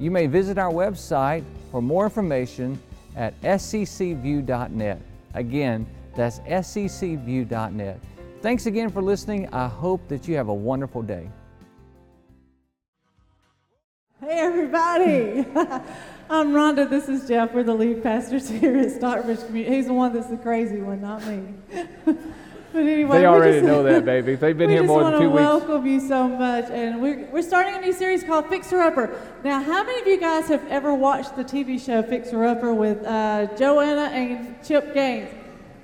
You may visit our website for more information at sccview.net. Again, that's sccview.net. Thanks again for listening. I hope that you have a wonderful day. Hey, everybody. I'm Rhonda. This is Jeff. We're the lead pastors here at Stockbridge Community. He's the one that's the crazy one, not me. but anyway, they already just, know that, baby. They've been here more than two weeks. We just want to welcome you so much, and we're we're starting a new series called Fixer Upper. Now, how many of you guys have ever watched the TV show Fixer Upper with uh, Joanna and Chip Gaines?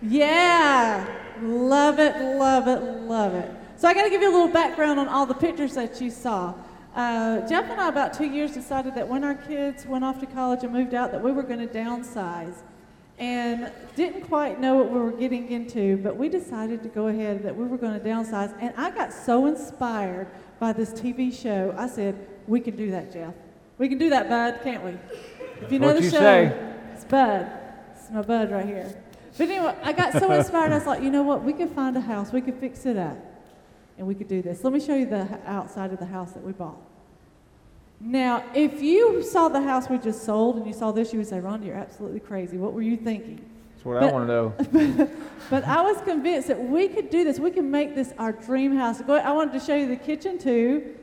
Yeah, love it, love it, love it. So I got to give you a little background on all the pictures that you saw. Uh, Jeff and I, about two years, decided that when our kids went off to college and moved out, that we were going to downsize. And didn't quite know what we were getting into, but we decided to go ahead that we were going to downsize. And I got so inspired by this TV show, I said, we can do that, Jeff. We can do that, Bud, can't we? If you know what the you show, say. it's Bud. It's my Bud right here. But anyway, I got so inspired, I was like, you know what? We could find a house, we could fix it up and we could do this. Let me show you the outside of the house that we bought. Now, if you saw the house we just sold and you saw this, you would say, Rhonda, you're absolutely crazy. What were you thinking? That's what but, I want to know. But, but, I was convinced that we could do this. We can make this our dream house. Go, I wanted to show you the kitchen too.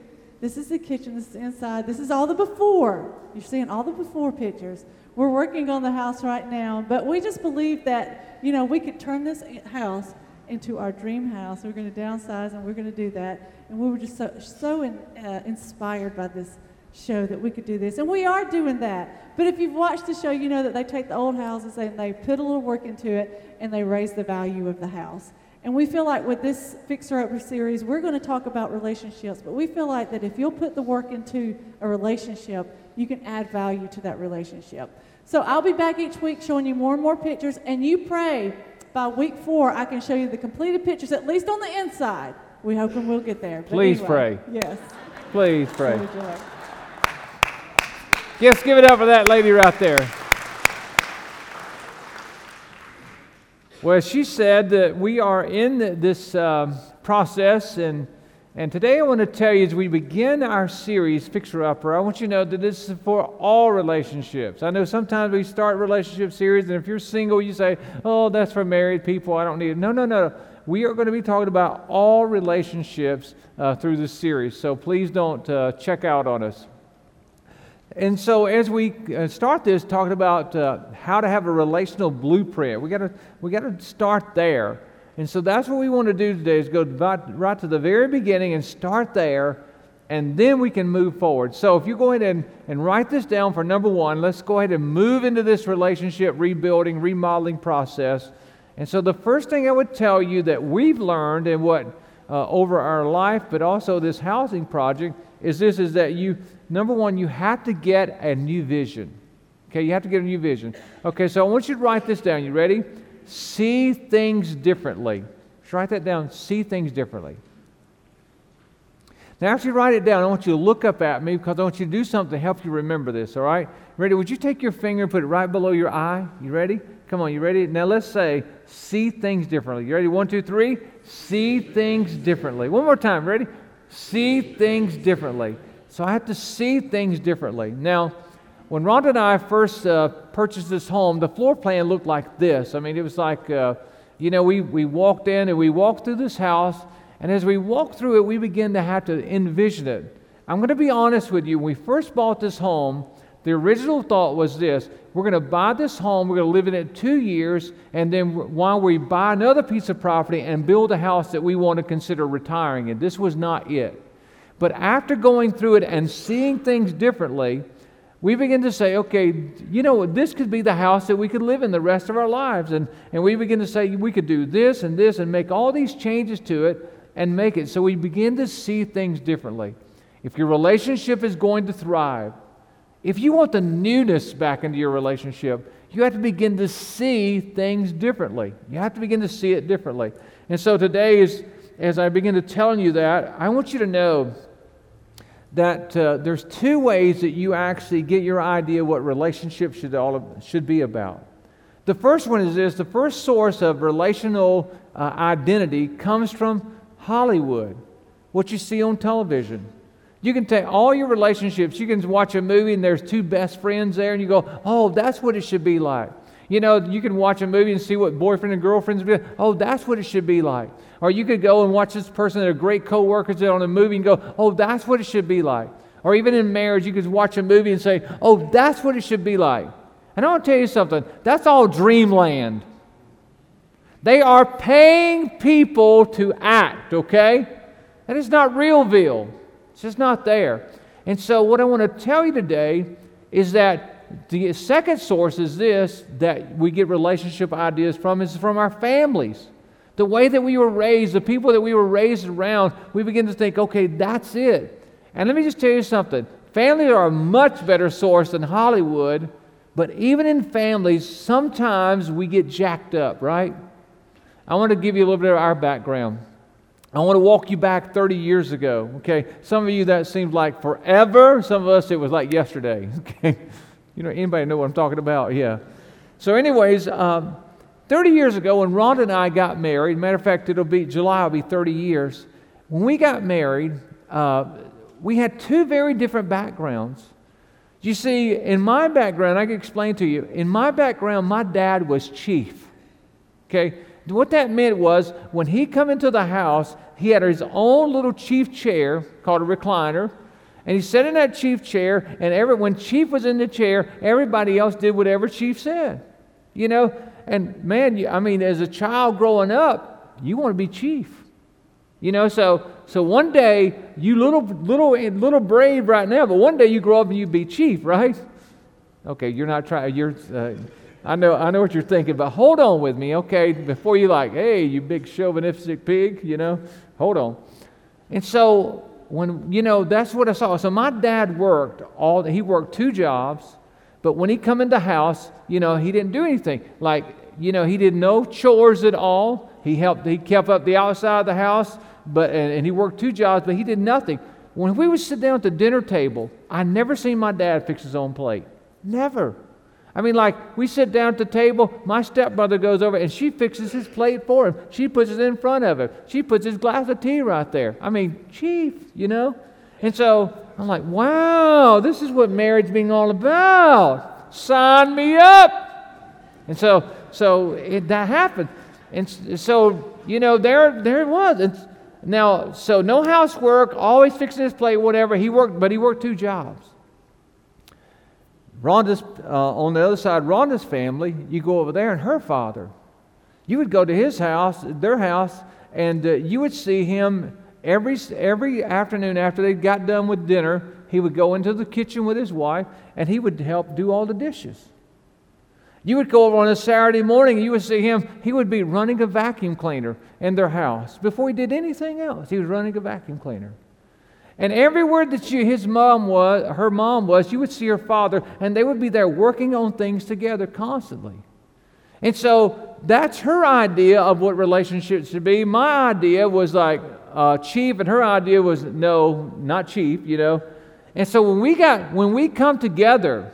This is the kitchen. This is inside. This is all the before. You're seeing all the before pictures. We're working on the house right now, but we just believe that you know we could turn this house into our dream house. We're going to downsize, and we're going to do that. And we were just so so in, uh, inspired by this show that we could do this. And we are doing that. But if you've watched the show, you know that they take the old houses and they put a little work into it and they raise the value of the house. And we feel like with this Fixer Upper series, we're going to talk about relationships, but we feel like that if you'll put the work into a relationship, you can add value to that relationship. So I'll be back each week showing you more and more pictures, and you pray by week four I can show you the completed pictures, at least on the inside. We hope and we'll get there. But Please anyway, pray. Yes. Please pray. Yes, give it up for that lady right there. Well, she said that we are in this uh, process, and, and today I want to tell you as we begin our series, Fixer Upper, I want you to know that this is for all relationships. I know sometimes we start relationship series, and if you're single, you say, oh, that's for married people, I don't need it. No, no, no. We are going to be talking about all relationships uh, through this series, so please don't uh, check out on us. And so, as we uh, start this, talking about uh, how to have a relational blueprint, we got we got to start there. And so, that's what we want to do today: is go right, right to the very beginning and start there, and then we can move forward. So, if you go ahead and, and write this down for number one, let's go ahead and move into this relationship rebuilding, remodeling process. And so, the first thing I would tell you that we've learned and what uh, over our life, but also this housing project, is this: is that you number one, you have to get a new vision. Okay, you have to get a new vision. Okay, so I want you to write this down. You ready? See things differently. Just write that down. See things differently. Now, after you write it down, I want you to look up at me because I want you to do something to help you remember this, all right? Ready? Would you take your finger and put it right below your eye? You ready? Come on, you ready? Now let's say, see things differently. You ready? One, two, three. See things differently. One more time. Ready? See things differently. So I have to see things differently. Now, when Rhonda and I first uh, purchased this home, the floor plan looked like this. I mean, it was like, uh, you know, we, we walked in and we walked through this house, and as we walked through it, we began to have to envision it. I'm going to be honest with you. When we first bought this home, the original thought was this we're going to buy this home, we're going to live in it two years, and then while we buy another piece of property and build a house that we want to consider retiring in. This was not it. But after going through it and seeing things differently, we begin to say, okay, you know, this could be the house that we could live in the rest of our lives. And, and we begin to say, we could do this and this and make all these changes to it and make it. So we begin to see things differently. If your relationship is going to thrive, if you want the newness back into your relationship, you have to begin to see things differently. You have to begin to see it differently. And so today, as, as I begin to telling you that, I want you to know that uh, there's two ways that you actually get your idea what relationships should, all, should be about. The first one is this the first source of relational uh, identity comes from Hollywood, what you see on television. You can take all your relationships, you can watch a movie and there's two best friends there, and you go, oh, that's what it should be like. You know, you can watch a movie and see what boyfriend and girlfriends be. Oh, that's what it should be like. Or you could go and watch this person that are great co-workers on a movie and go, oh, that's what it should be like. Or even in marriage, you could watch a movie and say, oh, that's what it should be like. And I want to tell you something. That's all dreamland. They are paying people to act, okay? And it's not realville. It's just not there. And so, what I want to tell you today is that the second source is this that we get relationship ideas from is from our families. The way that we were raised, the people that we were raised around, we begin to think, okay, that's it. And let me just tell you something families are a much better source than Hollywood, but even in families, sometimes we get jacked up, right? I want to give you a little bit of our background. I want to walk you back 30 years ago. Okay, some of you that seems like forever. Some of us it was like yesterday. Okay, you know anybody know what I'm talking about? Yeah. So, anyways, um, 30 years ago when Rhonda and I got married. Matter of fact, it'll be July. It'll be 30 years. When we got married, uh, we had two very different backgrounds. You see, in my background, I can explain to you. In my background, my dad was chief. Okay, what that meant was when he come into the house, he had his own little chief chair called a recliner, and he sat in that chief chair, and every, when chief was in the chair, everybody else did whatever chief said. You know, and man, I mean, as a child growing up, you want to be chief. You know, so so one day you little little little brave right now, but one day you grow up and you be chief, right? Okay, you're not trying. You're uh, I know, I know what you're thinking, but hold on with me, okay? Before you like, hey, you big chauvinistic pig, you know, hold on. And so when you know that's what I saw. So my dad worked all. He worked two jobs, but when he come into house, you know, he didn't do anything. Like you know, he did no chores at all. He helped. He kept up the outside of the house, but and, and he worked two jobs, but he did nothing. When we would sit down at the dinner table, I never seen my dad fix his own plate. Never. I mean, like, we sit down at the table, my stepmother goes over and she fixes his plate for him. She puts it in front of him. She puts his glass of tea right there. I mean, chief, you know? And so I'm like, wow, this is what marriage being all about. Sign me up. And so, so it, that happened. And so, you know, there, there it was. And now, so no housework, always fixing his plate, whatever. He worked, but he worked two jobs. Rhonda's, uh, on the other side, Rhonda's family, you go over there and her father. You would go to his house, their house, and uh, you would see him every, every afternoon after they got done with dinner. He would go into the kitchen with his wife and he would help do all the dishes. You would go over on a Saturday morning, you would see him, he would be running a vacuum cleaner in their house. Before he did anything else, he was running a vacuum cleaner. And everywhere that she, his mom was, her mom was, you would see her father, and they would be there working on things together constantly. And so that's her idea of what relationships should be. My idea was like uh, chief, and her idea was no, not chief, you know. And so when we got when we come together,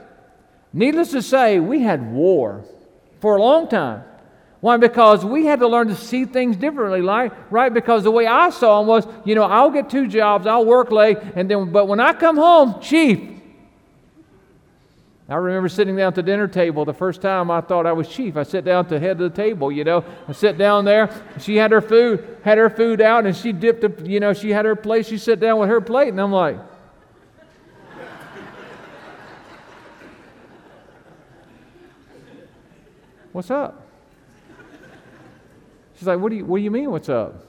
needless to say, we had war for a long time. Why? Because we had to learn to see things differently, right? Right? Because the way I saw them was, you know, I'll get two jobs, I'll work late, and then, but when I come home, chief. I remember sitting down at the dinner table the first time I thought I was chief. I sit down at the head of the table, you know. I sit down there. She had her food, had her food out, and she dipped, the, you know, she had her plate. She sat down with her plate, and I'm like, What's up? She's like, what do, you, what do you mean, what's up?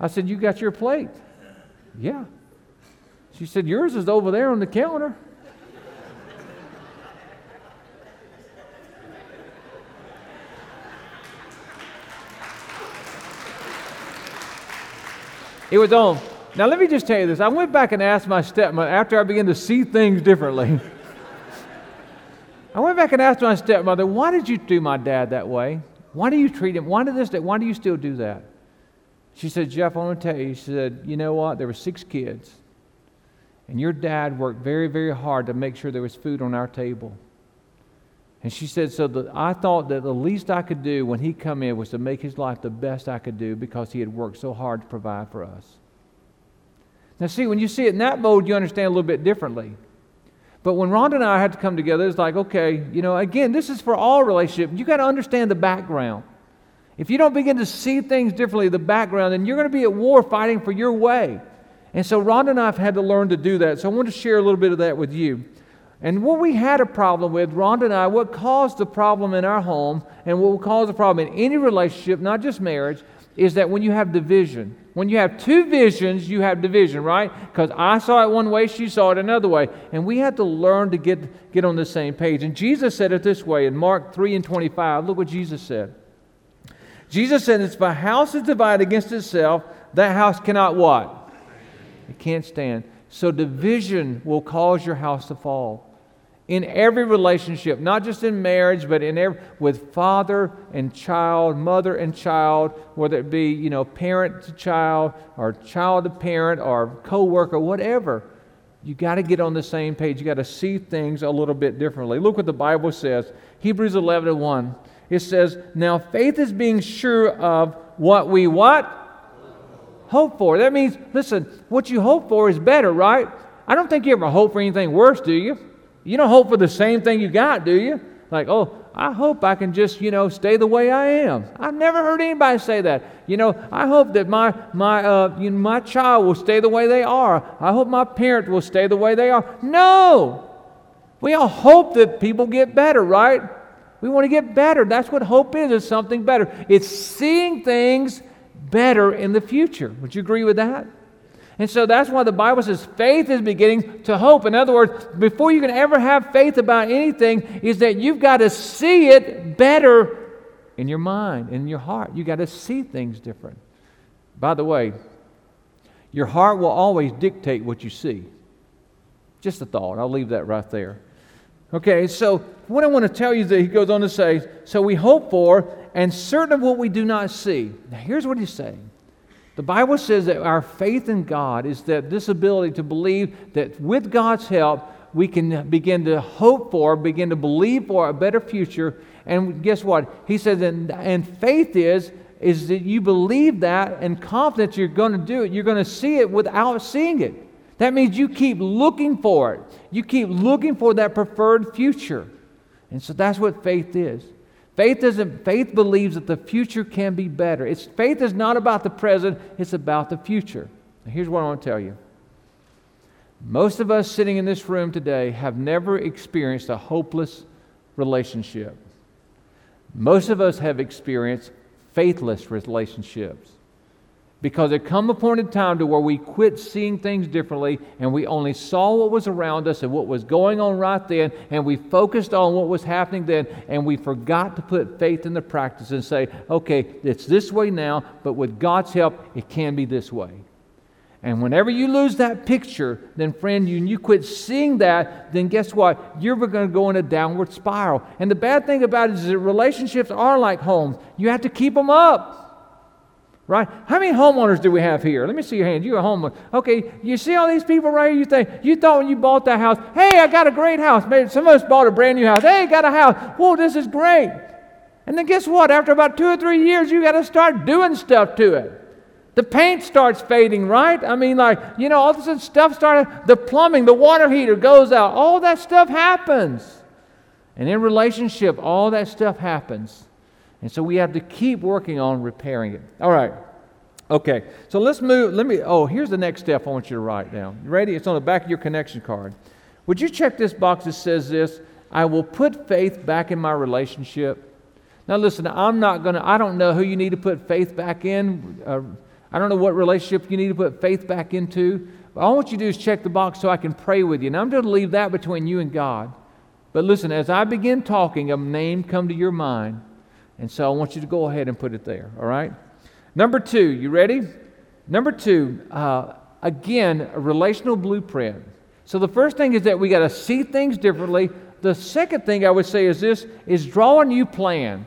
I said, You got your plate? Yeah. She said, Yours is over there on the counter. It was on. Now, let me just tell you this. I went back and asked my stepmother after I began to see things differently. I went back and asked my stepmother, why did you do my dad that way? Why do you treat him? Why did this? Why do you still do that? She said, Jeff, I want to tell you. She said, you know what? There were six kids, and your dad worked very, very hard to make sure there was food on our table. And she said, so the, I thought that the least I could do when he come in was to make his life the best I could do because he had worked so hard to provide for us. Now, see, when you see it in that mode, you understand a little bit differently. But when Rhonda and I had to come together, it's like, okay, you know, again, this is for all relationships. You got to understand the background. If you don't begin to see things differently, the background, then you're going to be at war fighting for your way. And so Rhonda and I have had to learn to do that. So I want to share a little bit of that with you. And what we had a problem with, Rhonda and I, what caused the problem in our home and what will cause the problem in any relationship, not just marriage, is that when you have division, when you have two visions, you have division, right? Because I saw it one way, she saw it another way. And we had to learn to get, get on the same page. And Jesus said it this way in Mark 3 and 25. Look what Jesus said. Jesus said, If a house is divided against itself, that house cannot what? It can't stand. So division will cause your house to fall in every relationship, not just in marriage, but in every, with father and child, mother and child, whether it be you know parent to child or child to parent or co-worker, whatever. You got to get on the same page. You got to see things a little bit differently. Look what the Bible says. Hebrews 11 and 1. It says, "Now faith is being sure of what we what hope for." That means, listen, what you hope for is better, right? I don't think you ever hope for anything worse, do you? You don't hope for the same thing you got, do you? Like, oh, I hope I can just, you know, stay the way I am. I've never heard anybody say that. You know, I hope that my, my, uh, you know, my child will stay the way they are. I hope my parent will stay the way they are. No! We all hope that people get better, right? We want to get better. That's what hope is, It's something better. It's seeing things better in the future. Would you agree with that? And so that's why the Bible says faith is beginning to hope. In other words, before you can ever have faith about anything, is that you've got to see it better in your mind, in your heart. You've got to see things different. By the way, your heart will always dictate what you see. Just a thought. I'll leave that right there. Okay, so what I want to tell you is that he goes on to say, so we hope for and certain of what we do not see. Now, here's what he's saying the Bible says that our faith in God is that this ability to believe that with God's help, we can begin to hope for, begin to believe for a better future. And guess what? He says, and, and faith is, is that you believe that and confident you're going to do it. You're going to see it without seeing it. That means you keep looking for it. You keep looking for that preferred future. And so that's what faith is. Faith doesn't faith believes that the future can be better. It's faith is not about the present, it's about the future. Here's what I want to tell you. Most of us sitting in this room today have never experienced a hopeless relationship. Most of us have experienced faithless relationships. Because there come a point in time to where we quit seeing things differently and we only saw what was around us and what was going on right then and we focused on what was happening then and we forgot to put faith in the practice and say, okay, it's this way now, but with God's help, it can be this way. And whenever you lose that picture, then friend, you, you quit seeing that, then guess what? You're going to go in a downward spiral. And the bad thing about it is that relationships are like homes. You have to keep them up. Right? How many homeowners do we have here? Let me see your hand. You're a homeowner. Okay, you see all these people right here? You think, you thought when you bought that house, hey, I got a great house. Maybe some of us bought a brand new house. Hey, got a house. Whoa, this is great. And then guess what? After about two or three years, you got to start doing stuff to it. The paint starts fading, right? I mean, like, you know, all of a sudden stuff started, the plumbing, the water heater goes out. All that stuff happens. And in relationship, all that stuff happens. And so we have to keep working on repairing it. All right. Okay. So let's move. Let me. Oh, here's the next step I want you to write down. You ready? It's on the back of your connection card. Would you check this box that says this? I will put faith back in my relationship. Now, listen, I'm not going to, I don't know who you need to put faith back in. Uh, I don't know what relationship you need to put faith back into. But all I want you to do is check the box so I can pray with you. And I'm going to leave that between you and God. But listen, as I begin talking, a name come to your mind. And so I want you to go ahead and put it there, all right? Number two, you ready? Number two, uh, again, a relational blueprint. So the first thing is that we got to see things differently. the second thing I would say is this is draw a new plan.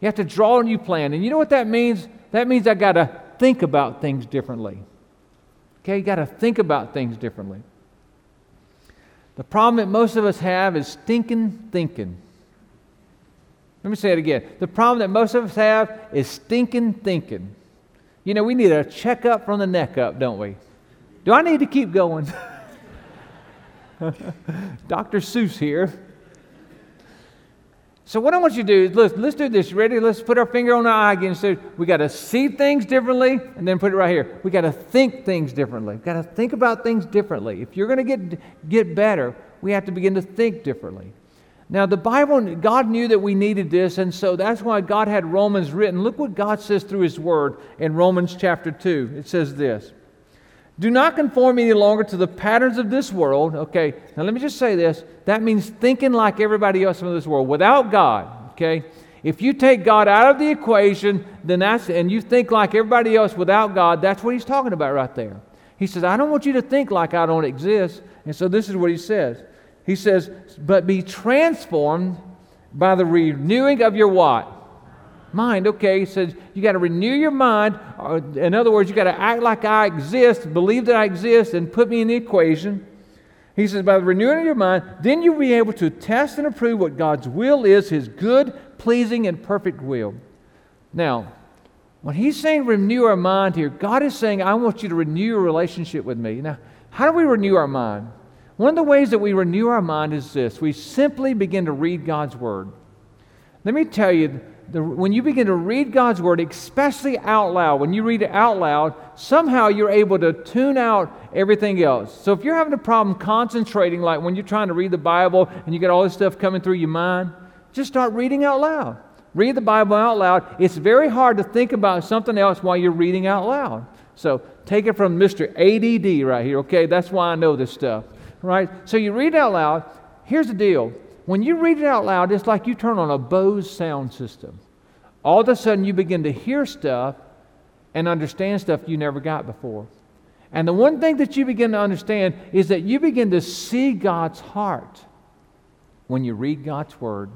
You have to draw a new plan. And you know what that means? That means I got to think about things differently. Okay, you got to think about things differently. The problem that most of us have is stinking thinking. Let me say it again. The problem that most of us have is stinking thinking. You know, we need a checkup from the neck up, don't we? Do I need to keep going? Dr. Seuss here. So what I want you to do is let's, let's do this. Ready? Let's put our finger on our eye again. So we got to see things differently, and then put it right here. We got to think things differently. We got to think about things differently. If you're going to get get better, we have to begin to think differently. Now the Bible, God knew that we needed this, and so that's why God had Romans written. Look what God says through His Word in Romans chapter two. It says this. Do not conform any longer to the patterns of this world. Okay, now let me just say this. That means thinking like everybody else in this world without God. Okay? If you take God out of the equation, then that's, and you think like everybody else without God, that's what he's talking about right there. He says, I don't want you to think like I don't exist. And so this is what he says. He says, but be transformed by the renewing of your what? mind. Okay, he says you got to renew your mind. Uh, in other words, you got to act like I exist, believe that I exist, and put me in the equation. He says, by the renewing of your mind, then you'll be able to test and approve what God's will is, his good, pleasing, and perfect will. Now, when he's saying renew our mind here, God is saying, I want you to renew your relationship with me. Now, how do we renew our mind? One of the ways that we renew our mind is this we simply begin to read God's Word. Let me tell you, the, when you begin to read God's Word, especially out loud, when you read it out loud, somehow you're able to tune out everything else. So if you're having a problem concentrating, like when you're trying to read the Bible and you get all this stuff coming through your mind, just start reading out loud. Read the Bible out loud. It's very hard to think about something else while you're reading out loud. So take it from Mr. ADD right here, okay? That's why I know this stuff, right? So you read it out loud. Here's the deal when you read it out loud, it's like you turn on a Bose sound system. All of a sudden, you begin to hear stuff and understand stuff you never got before. And the one thing that you begin to understand is that you begin to see God's heart when you read God's Word.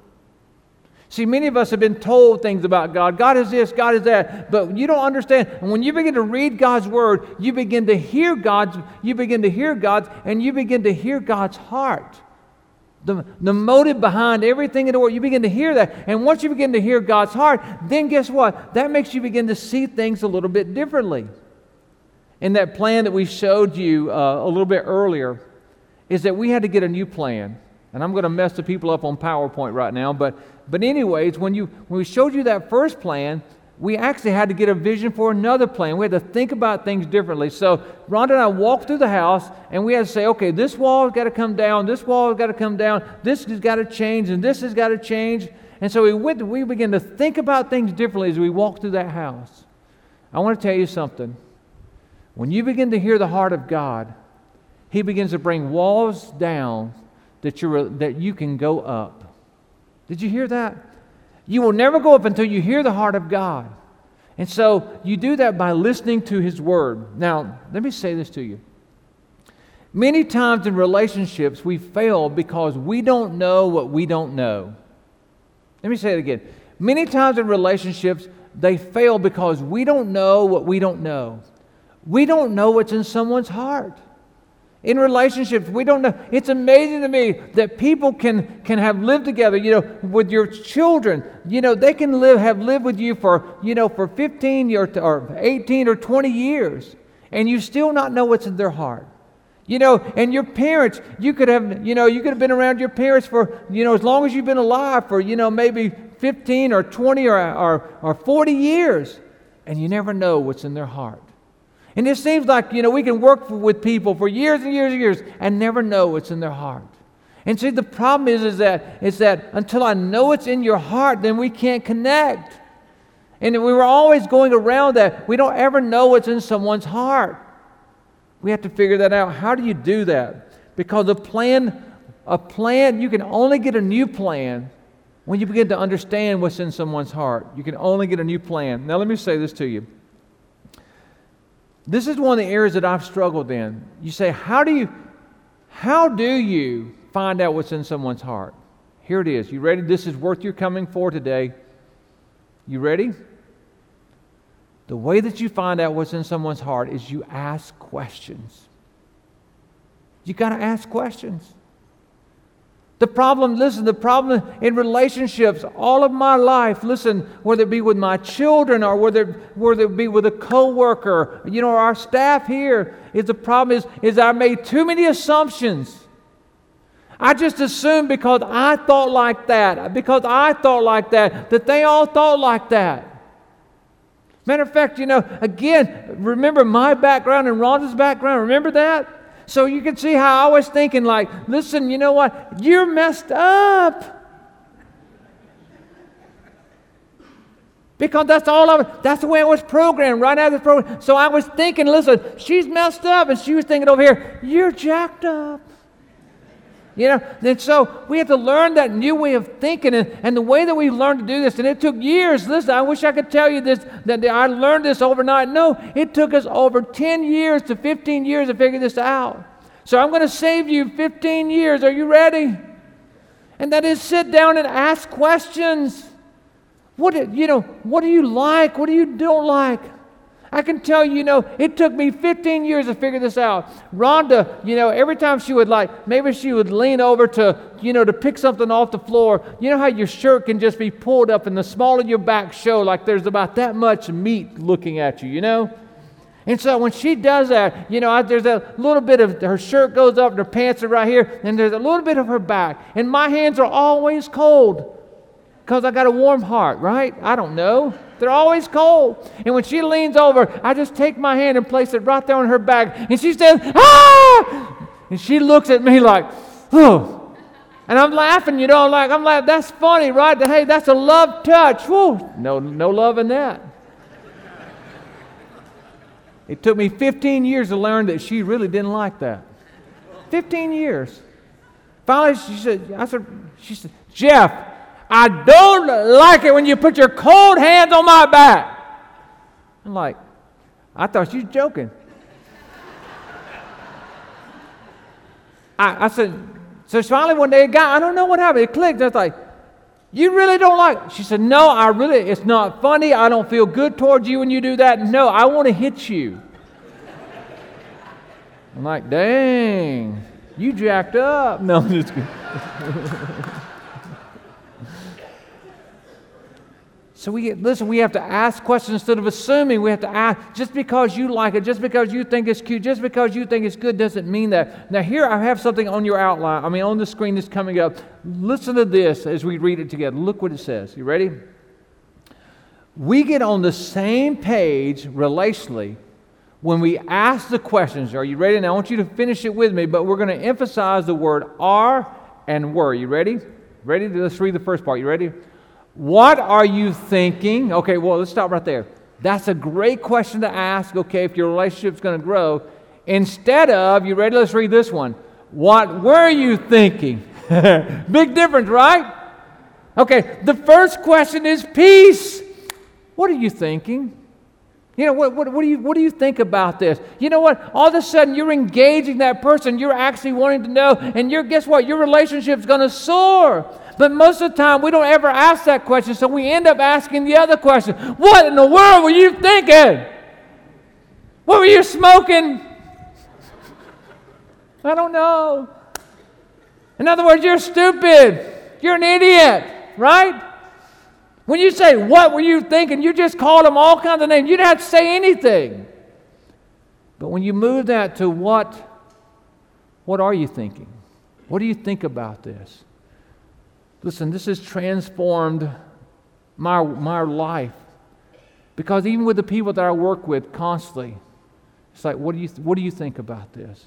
See, many of us have been told things about God. God is this, God is that, but you don't understand. And when you begin to read God's word, you begin to hear God's, you begin to hear God's, and you begin to hear God's heart the, the motive behind everything in the world. You begin to hear that. And once you begin to hear God's heart, then guess what? That makes you begin to see things a little bit differently. And that plan that we showed you uh, a little bit earlier, is that we had to get a new plan. And I'm going to mess the people up on PowerPoint right now. But, but anyways, when, you, when we showed you that first plan, we actually had to get a vision for another plan. We had to think about things differently. So Rhonda and I walked through the house and we had to say, okay, this wall's got to come down, this wall's got to come down, this has got to change, and this has got to change. And so we went, we began to think about things differently as we walked through that house. I want to tell you something. When you begin to hear the heart of God, He begins to bring walls down that, you're, that you can go up. Did you hear that? You will never go up until you hear the heart of God. And so you do that by listening to His Word. Now, let me say this to you. Many times in relationships, we fail because we don't know what we don't know. Let me say it again. Many times in relationships, they fail because we don't know what we don't know. We don't know what's in someone's heart in relationships. We don't know. It's amazing to me that people can can have lived together you know with your children. You know they can live have lived with you for you know for 15 or, or 18 or 20 years and you still not know what's in their heart. You know and your parents you could have you know you could have been around your parents for you know as long as you've been alive for you know maybe 15 or 20 or, or, or 40 years and you never know what's in their heart and it seems like, you know, we can work with people for years and years and years and never know what's in their heart. And see, the problem is, is that, is that until I know what's in your heart, then we can't connect. And we were always going around that. We don't ever know what's in someone's heart. We have to figure that out. How do you do that? Because a plan, a plan, you can only get a new plan when you begin to understand what's in someone's heart. You can only get a new plan. Now, let me say this to you. This is one of the areas that I've struggled in. You say, how do you, how do you find out what's in someone's heart? Here it is. You ready? This is worth your coming for today. You ready? The way that you find out what's in someone's heart is you ask questions. You got to ask questions. The problem, listen, the problem in relationships all of my life, listen, whether it be with my children or whether, whether it be with a coworker, you know, our staff here, is the problem is, is I made too many assumptions. I just assumed because I thought like that, because I thought like that, that they all thought like that. Matter of fact, you know, again, remember my background and Rhonda's background. Remember that? So you can see how I was thinking, like, listen, you know what? You're messed up. Because that's all I was, that's the way I was programmed right out of the program. So I was thinking, listen, she's messed up. And she was thinking over here, you're jacked up. You know, and so we have to learn that new way of thinking and, and the way that we learned to do this. And it took years. Listen, I wish I could tell you this, that I learned this overnight. No, it took us over 10 years to 15 years to figure this out. So I'm going to save you 15 years. Are you ready? And that is sit down and ask questions. What, you know, what do you like? What do you don't like? I can tell you, you know, it took me 15 years to figure this out. Rhonda, you know, every time she would like, maybe she would lean over to, you know, to pick something off the floor. You know how your shirt can just be pulled up and the small of your back show like there's about that much meat looking at you, you know? And so when she does that, you know, there's a little bit of her shirt goes up and her pants are right here, and there's a little bit of her back. And my hands are always cold because I got a warm heart, right? I don't know. They're always cold. And when she leans over, I just take my hand and place it right there on her back. And she says, ah! And she looks at me like, oh. And I'm laughing, you know, I'm like, I'm like, that's funny, right? Hey, that's a love touch. Woo. No, no love in that. It took me 15 years to learn that she really didn't like that. 15 years. Finally, she said, I said, she said, Jeff, I don't like it when you put your cold hands on my back. I'm like, I thought you was joking. I, I, said, so finally one day, guy, I don't know what happened. It clicked. I was like, you really don't like it? She said, no, I really, it's not funny. I don't feel good towards you when you do that. No, I want to hit you. I'm like, dang, you jacked up. No, I'm just kidding. So we listen, we have to ask questions instead of assuming. We have to ask just because you like it, just because you think it's cute, just because you think it's good doesn't mean that. Now here I have something on your outline. I mean on the screen that's coming up. Listen to this as we read it together. Look what it says. You ready? We get on the same page relationally when we ask the questions. Are you ready? Now I want you to finish it with me, but we're going to emphasize the word are and were. You ready? Ready? Let's read the first part. You ready? What are you thinking? Okay, well, let's stop right there. That's a great question to ask, okay, if your relationship's going to grow. Instead of, you ready? Let's read this one. What were you thinking? Big difference, right? Okay, the first question is peace. What are you thinking? You know, what, what, what, do you, what do you think about this? You know what? All of a sudden, you're engaging that person. You're actually wanting to know. And you're, guess what? Your relationship's going to soar. But most of the time, we don't ever ask that question. So we end up asking the other question What in the world were you thinking? What were you smoking? I don't know. In other words, you're stupid. You're an idiot, right? When you say, What were you thinking? you just called them all kinds of names. You didn't have to say anything. But when you move that to what, what are you thinking? What do you think about this? Listen, this has transformed my, my life. Because even with the people that I work with constantly, it's like, what do you, what do you think about this?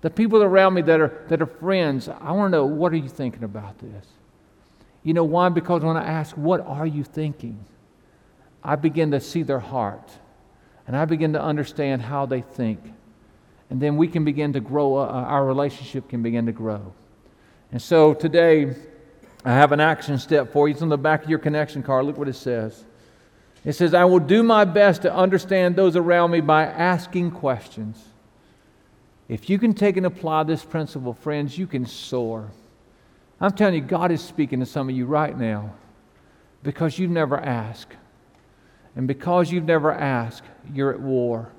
The people around me that are, that are friends, I want to know, what are you thinking about this? You know why? Because when I ask, What are you thinking? I begin to see their heart and I begin to understand how they think. And then we can begin to grow, uh, our relationship can begin to grow. And so today, I have an action step for you. It's on the back of your connection card. Look what it says. It says, I will do my best to understand those around me by asking questions. If you can take and apply this principle, friends, you can soar. I'm telling you, God is speaking to some of you right now because you've never asked. And because you've never asked, you're at war.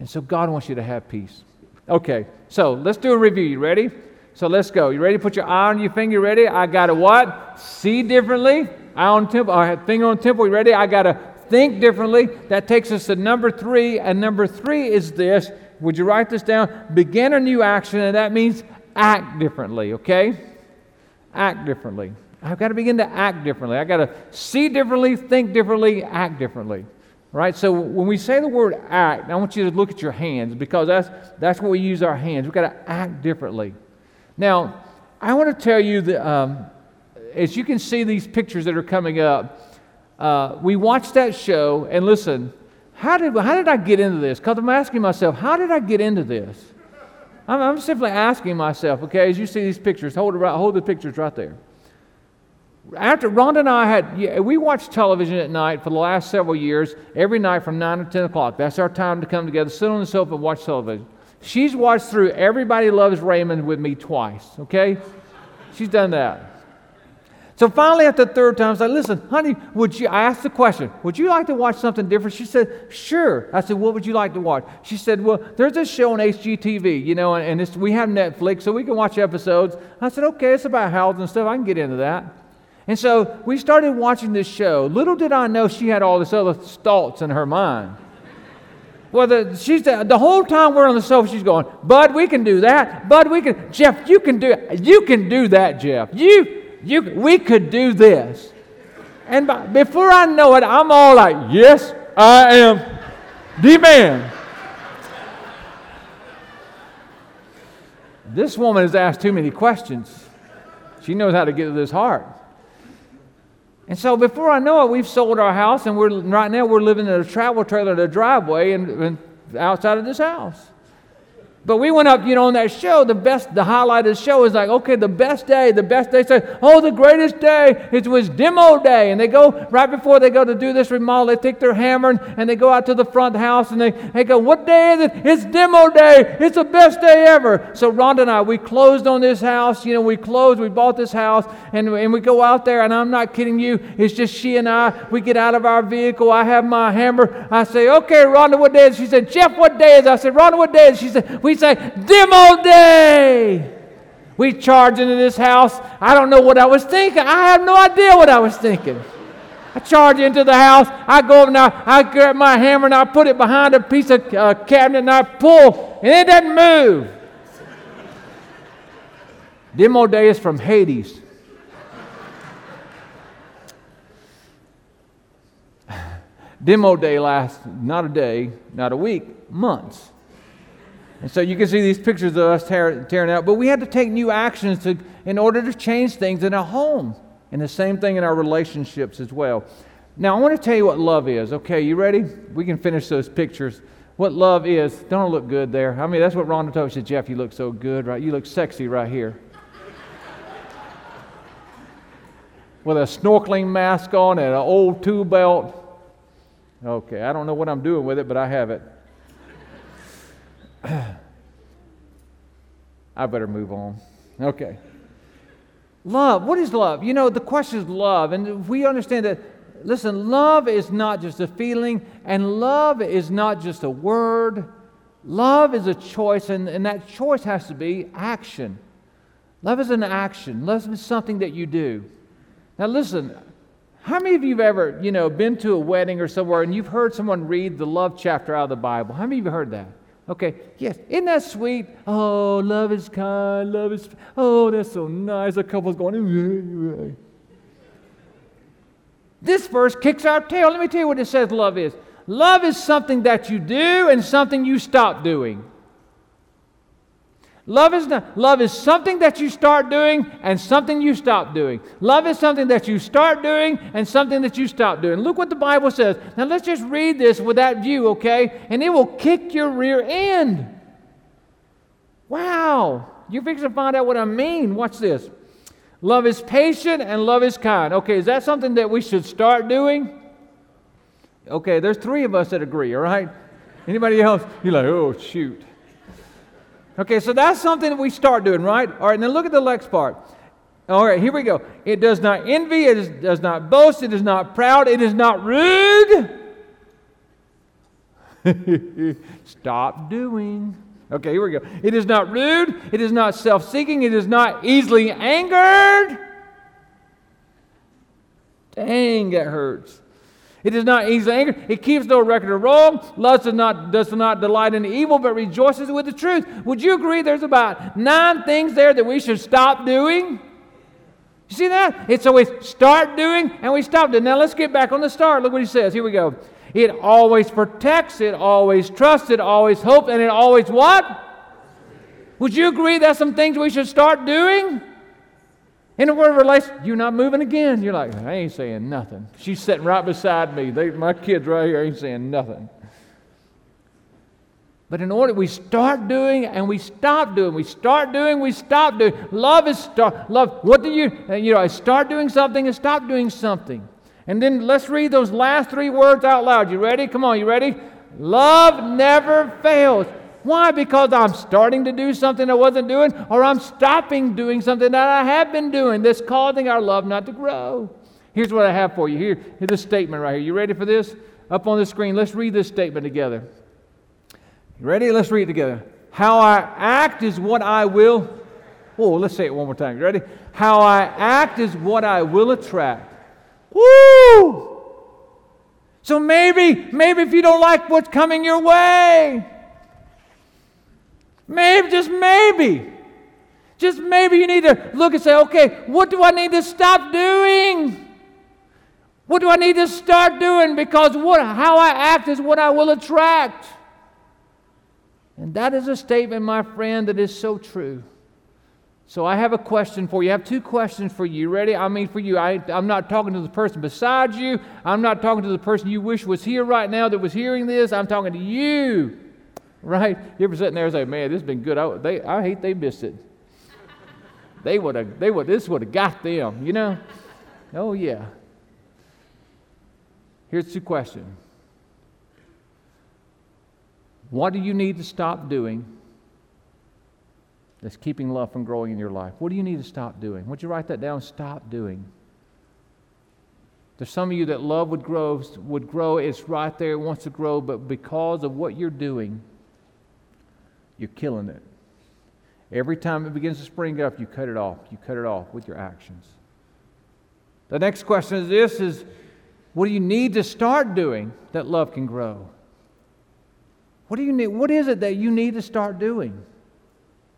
And so God wants you to have peace. Okay, so let's do a review. You ready? So let's go. You ready put your eye on your finger? Ready? I got to what? See differently. Eye on temple. I have finger on temple. You ready? I got to think differently. That takes us to number three. And number three is this. Would you write this down? Begin a new action, and that means act differently, okay? Act differently. I've got to begin to act differently. I've got to see differently, think differently, act differently. Right? So when we say the word act, I want you to look at your hands because that's, that's what we use our hands. We've got to act differently. Now, I want to tell you that um, as you can see these pictures that are coming up, uh, we watched that show, and listen, how did, how did I get into this? Because I'm asking myself, how did I get into this? I'm, I'm simply asking myself, okay, as you see these pictures, hold, right, hold the pictures right there after Rhonda and I had, yeah, we watched television at night for the last several years, every night from 9 to 10 o'clock. That's our time to come together, sit on the sofa and watch television. She's watched through Everybody Loves Raymond with me twice, okay? She's done that. So finally, at the third time, I said, listen, honey, would you, I asked the question, would you like to watch something different? She said, sure. I said, what would you like to watch? She said, well, there's a show on HGTV, you know, and, and we have Netflix, so we can watch episodes. I said, okay, it's about houses and stuff. I can get into that. And so we started watching this show. Little did I know she had all this other thoughts in her mind. Well, the, she's the, the whole time we're on the sofa, she's going, Bud, we can do that. Bud, we can. Jeff, you can do it. You can do that, Jeff. You, you, we could do this. And by, before I know it, I'm all like, yes, I am the man. This woman has asked too many questions. She knows how to get to this heart. And so before I know it, we've sold our house, and we're right now we're living in a travel trailer in a driveway and, and outside of this house. But we went up, you know, on that show. The best, the highlight of the show is like, okay, the best day, the best day. Say, oh, the greatest day. It was demo day, and they go right before they go to do this remodel. They take their hammer and, and they go out to the front house and they, they go, what day is it? It's demo day. It's the best day ever. So Rhonda and I, we closed on this house. You know, we closed. We bought this house, and and we go out there. And I'm not kidding you. It's just she and I. We get out of our vehicle. I have my hammer. I say, okay, Rhonda, what day is? It? She said, Jeff, what day is? It? I said, Rhonda, what day is? It? She said, we say, demo day. We charge into this house. I don't know what I was thinking. I have no idea what I was thinking. I charge into the house. I go over and I, I grab my hammer and I put it behind a piece of uh, cabinet and I pull, and it doesn't move. Demo day is from Hades. Demo day lasts not a day, not a week, months. And so you can see these pictures of us tear, tearing out. But we had to take new actions to, in order to change things in our home. And the same thing in our relationships as well. Now, I want to tell you what love is. Okay, you ready? We can finish those pictures. What love is. Don't look good there. I mean, that's what Rhonda told me. She said, Jeff, you look so good, right? You look sexy right here. With a snorkeling mask on and an old tool belt. Okay, I don't know what I'm doing with it, but I have it. I better move on. Okay. Love. What is love? You know, the question is love. And we understand that, listen, love is not just a feeling, and love is not just a word. Love is a choice, and, and that choice has to be action. Love is an action. Love is something that you do. Now, listen, how many of you have ever, you know, been to a wedding or somewhere and you've heard someone read the love chapter out of the Bible? How many of you heard that? Okay, yes. Isn't that sweet? Oh, love is kind, love is, oh, that's so nice. A couple's going, this verse kicks our tail. Let me tell you what it says love is. Love is something that you do and something you stop doing. Love is not, love is something that you start doing and something you stop doing. Love is something that you start doing and something that you stop doing. Look what the Bible says. Now let's just read this with that view, okay? And it will kick your rear end. Wow. You're fixing to find out what I mean. Watch this. Love is patient and love is kind. Okay, is that something that we should start doing? Okay, there's three of us that agree, all right? Anybody else? You're like, oh, shoot. Okay, so that's something that we start doing, right? All right, now look at the next part. All right, here we go. It does not envy, it is, does not boast, it is not proud, it is not rude. Stop doing. Okay, here we go. It is not rude, it is not self seeking, it is not easily angered. Dang, that hurts. It is not easily angered. It keeps no record of wrong. Love does not, does not delight in evil, but rejoices with the truth. Would you agree there's about nine things there that we should stop doing? You see that? It's always start doing and we stop doing. Now let's get back on the start. Look what he says. Here we go. It always protects, it always trusts, it always hopes, and it always what? Would you agree that's some things we should start doing? In the word of relation, you're not moving again. You're like, I ain't saying nothing. She's sitting right beside me. They, my kids right here ain't saying nothing. But in order, we start doing and we stop doing. We start doing, we stop doing. Love is start. Love. What do you? Uh, you know, I start doing something and stop doing something. And then let's read those last three words out loud. You ready? Come on, you ready? Love never fails. Why? Because I'm starting to do something I wasn't doing, or I'm stopping doing something that I have been doing that's causing our love not to grow. Here's what I have for you. Here, here's a statement right here. You ready for this? Up on the screen. Let's read this statement together. You ready? Let's read it together. How I act is what I will. Oh, let's say it one more time. You ready? How I act is what I will attract. Woo! So maybe, maybe if you don't like what's coming your way, Maybe, just maybe. Just maybe you need to look and say, okay, what do I need to stop doing? What do I need to start doing? Because what, how I act is what I will attract. And that is a statement, my friend, that is so true. So I have a question for you. I have two questions for you. Ready? I mean, for you. I, I'm not talking to the person beside you. I'm not talking to the person you wish was here right now that was hearing this. I'm talking to you. Right? You ever sitting there and say, man, this has been good. I, they, I hate they missed it. They would have, they would, this would have got them, you know? Oh, yeah. Here's the question What do you need to stop doing that's keeping love from growing in your life? What do you need to stop doing? Would you write that down? Stop doing. There's some of you that love would grow, would grow. It's right there. It wants to grow, but because of what you're doing, you're killing it. Every time it begins to spring up, you cut it off. You cut it off with your actions. The next question is this is what do you need to start doing that love can grow? What do you need? What is it that you need to start doing?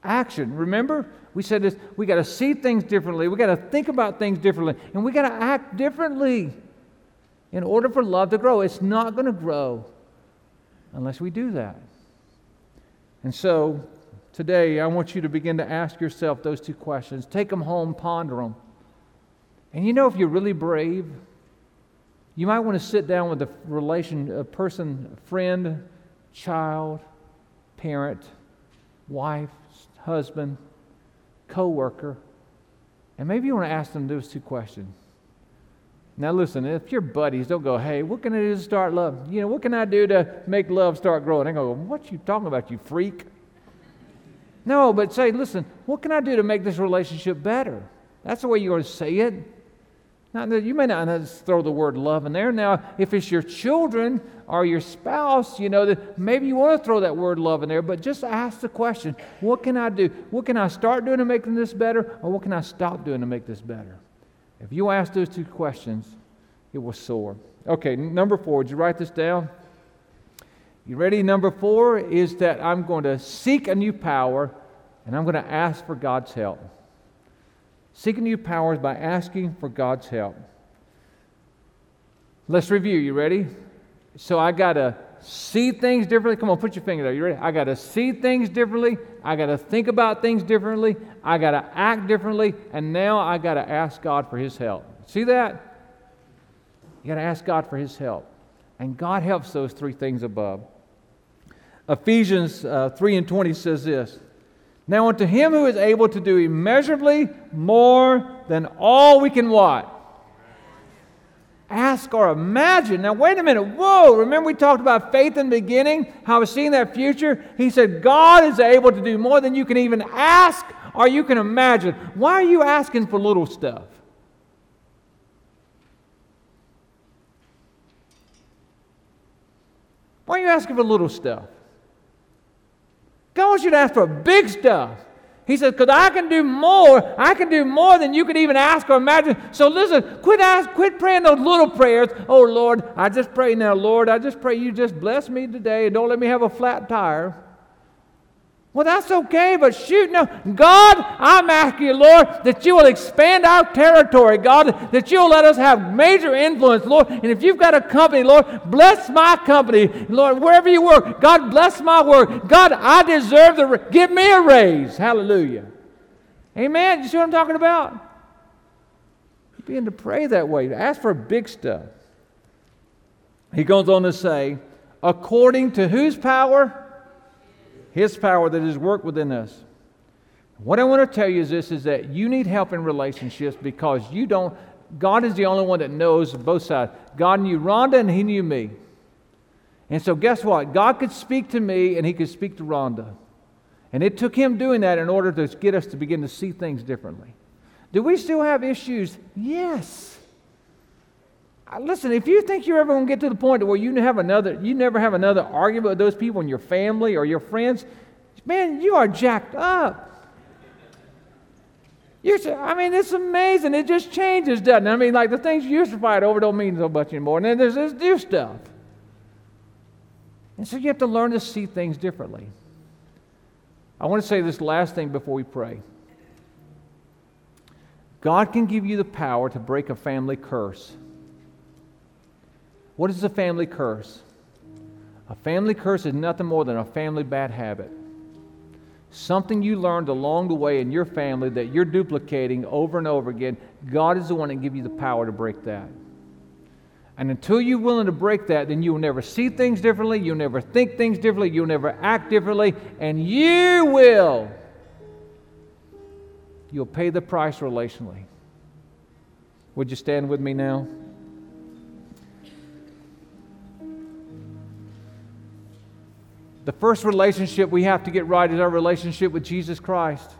Action. Remember, we said this, we got to see things differently. We got to think about things differently, and we got to act differently in order for love to grow. It's not going to grow unless we do that. And so today, I want you to begin to ask yourself those two questions. Take them home, ponder them. And you know, if you're really brave, you might want to sit down with a relation, a person, a friend, child, parent, wife, husband, co-worker, and maybe you want to ask them those two questions. Now, listen, if your buddies don't go, hey, what can I do to start love? You know, what can I do to make love start growing? They go, what you talking about, you freak? No, but say, listen, what can I do to make this relationship better? That's the way you're going to say it. Now, you may not just throw the word love in there. Now, if it's your children or your spouse, you know, maybe you want to throw that word love in there, but just ask the question what can I do? What can I start doing to make this better, or what can I stop doing to make this better? If you ask those two questions, it will soar. Okay, number four, did you write this down? You ready? Number four is that I'm going to seek a new power and I'm going to ask for God's help. Seeking new powers by asking for God's help. Let's review. You ready? So I got to see things differently. Come on, put your finger there. You ready? I got to see things differently. I got to think about things differently. I got to act differently. And now I got to ask God for His help. See that? You got to ask God for His help. And God helps those three things above. Ephesians uh, 3 and 20 says this Now unto Him who is able to do immeasurably more than all we can what? Ask or imagine. Now, wait a minute. Whoa. Remember, we talked about faith in the beginning, how I was seeing that future? He said, God is able to do more than you can even ask or you can imagine. Why are you asking for little stuff? Why are you asking for little stuff? God wants you to ask for big stuff. He says, because I can do more. I can do more than you can even ask or imagine. So listen, quit ask, quit praying those little prayers. Oh Lord, I just pray now, Lord, I just pray you just bless me today and don't let me have a flat tire. Well, that's okay, but shoot, no. God, I'm asking you, Lord, that you will expand our territory, God, that you'll let us have major influence, Lord. And if you've got a company, Lord, bless my company, Lord, wherever you work. God, bless my work. God, I deserve the, give me a raise. Hallelujah. Amen. You see what I'm talking about? You begin to pray that way, ask for big stuff. He goes on to say, according to whose power? His power that is worked within us. What I want to tell you is this is that you need help in relationships because you don't, God is the only one that knows both sides. God knew Rhonda and He knew me. And so, guess what? God could speak to me and He could speak to Rhonda. And it took Him doing that in order to get us to begin to see things differently. Do we still have issues? Yes. Uh, listen, if you think you're ever going to get to the point where you have another, you never have another argument with those people in your family or your friends, man, you are jacked up. You're, I mean, it's amazing. It just changes, doesn't it? I mean, like the things you used to fight over don't mean so much anymore. And then there's this new stuff. And so you have to learn to see things differently. I want to say this last thing before we pray. God can give you the power to break a family curse. What is a family curse? A family curse is nothing more than a family bad habit. Something you learned along the way in your family that you're duplicating over and over again. God is the one that gives you the power to break that. And until you're willing to break that, then you'll never see things differently, you'll never think things differently, you'll never act differently, and you will. You'll pay the price relationally. Would you stand with me now? The first relationship we have to get right is our relationship with Jesus Christ.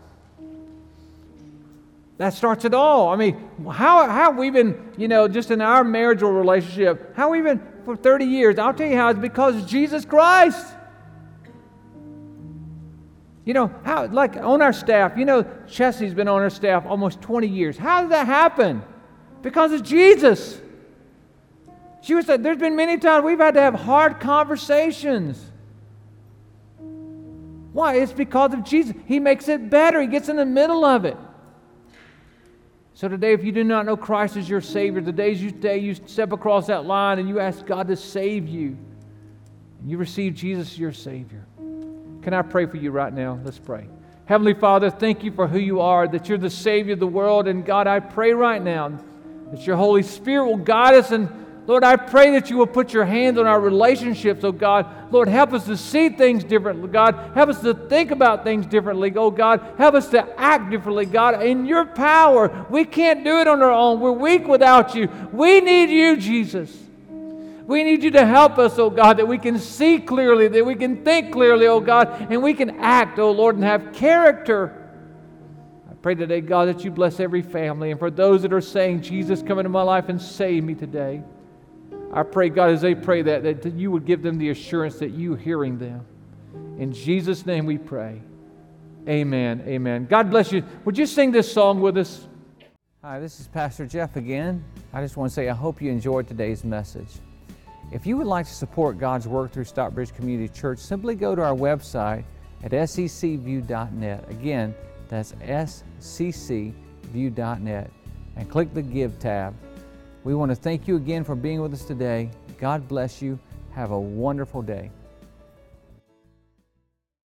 That starts it all. I mean, how, how have we been, you know, just in our marital relationship, how we've we been for 30 years? I'll tell you how, it's because Jesus Christ. You know, how, like on our staff, you know, Chessie's been on our staff almost 20 years. How did that happen? Because of Jesus. She was, there's been many times we've had to have hard conversations. Why? It's because of Jesus. He makes it better, He gets in the middle of it. So today, if you do not know Christ as your Savior, the days you day you step across that line and you ask God to save you, and you receive Jesus as your Savior. Can I pray for you right now? Let's pray. Heavenly Father, thank you for who you are, that you're the Savior of the world. And God, I pray right now that your Holy Spirit will guide us and Lord, I pray that you will put your hands on our relationships, oh God. Lord, help us to see things differently, God. Help us to think about things differently, oh God. Help us to act differently, God. In your power, we can't do it on our own. We're weak without you. We need you, Jesus. We need you to help us, oh God, that we can see clearly, that we can think clearly, oh God, and we can act, oh Lord, and have character. I pray today, God, that you bless every family. And for those that are saying, Jesus, come into my life and save me today. I pray, God, as they pray that, that you would give them the assurance that you hearing them. In Jesus' name we pray. Amen. Amen. God bless you. Would you sing this song with us? Hi, this is Pastor Jeff again. I just want to say I hope you enjoyed today's message. If you would like to support God's work through Stockbridge Community Church, simply go to our website at sccview.net. Again, that's sccview.net and click the Give tab. We want to thank you again for being with us today. God bless you. Have a wonderful day.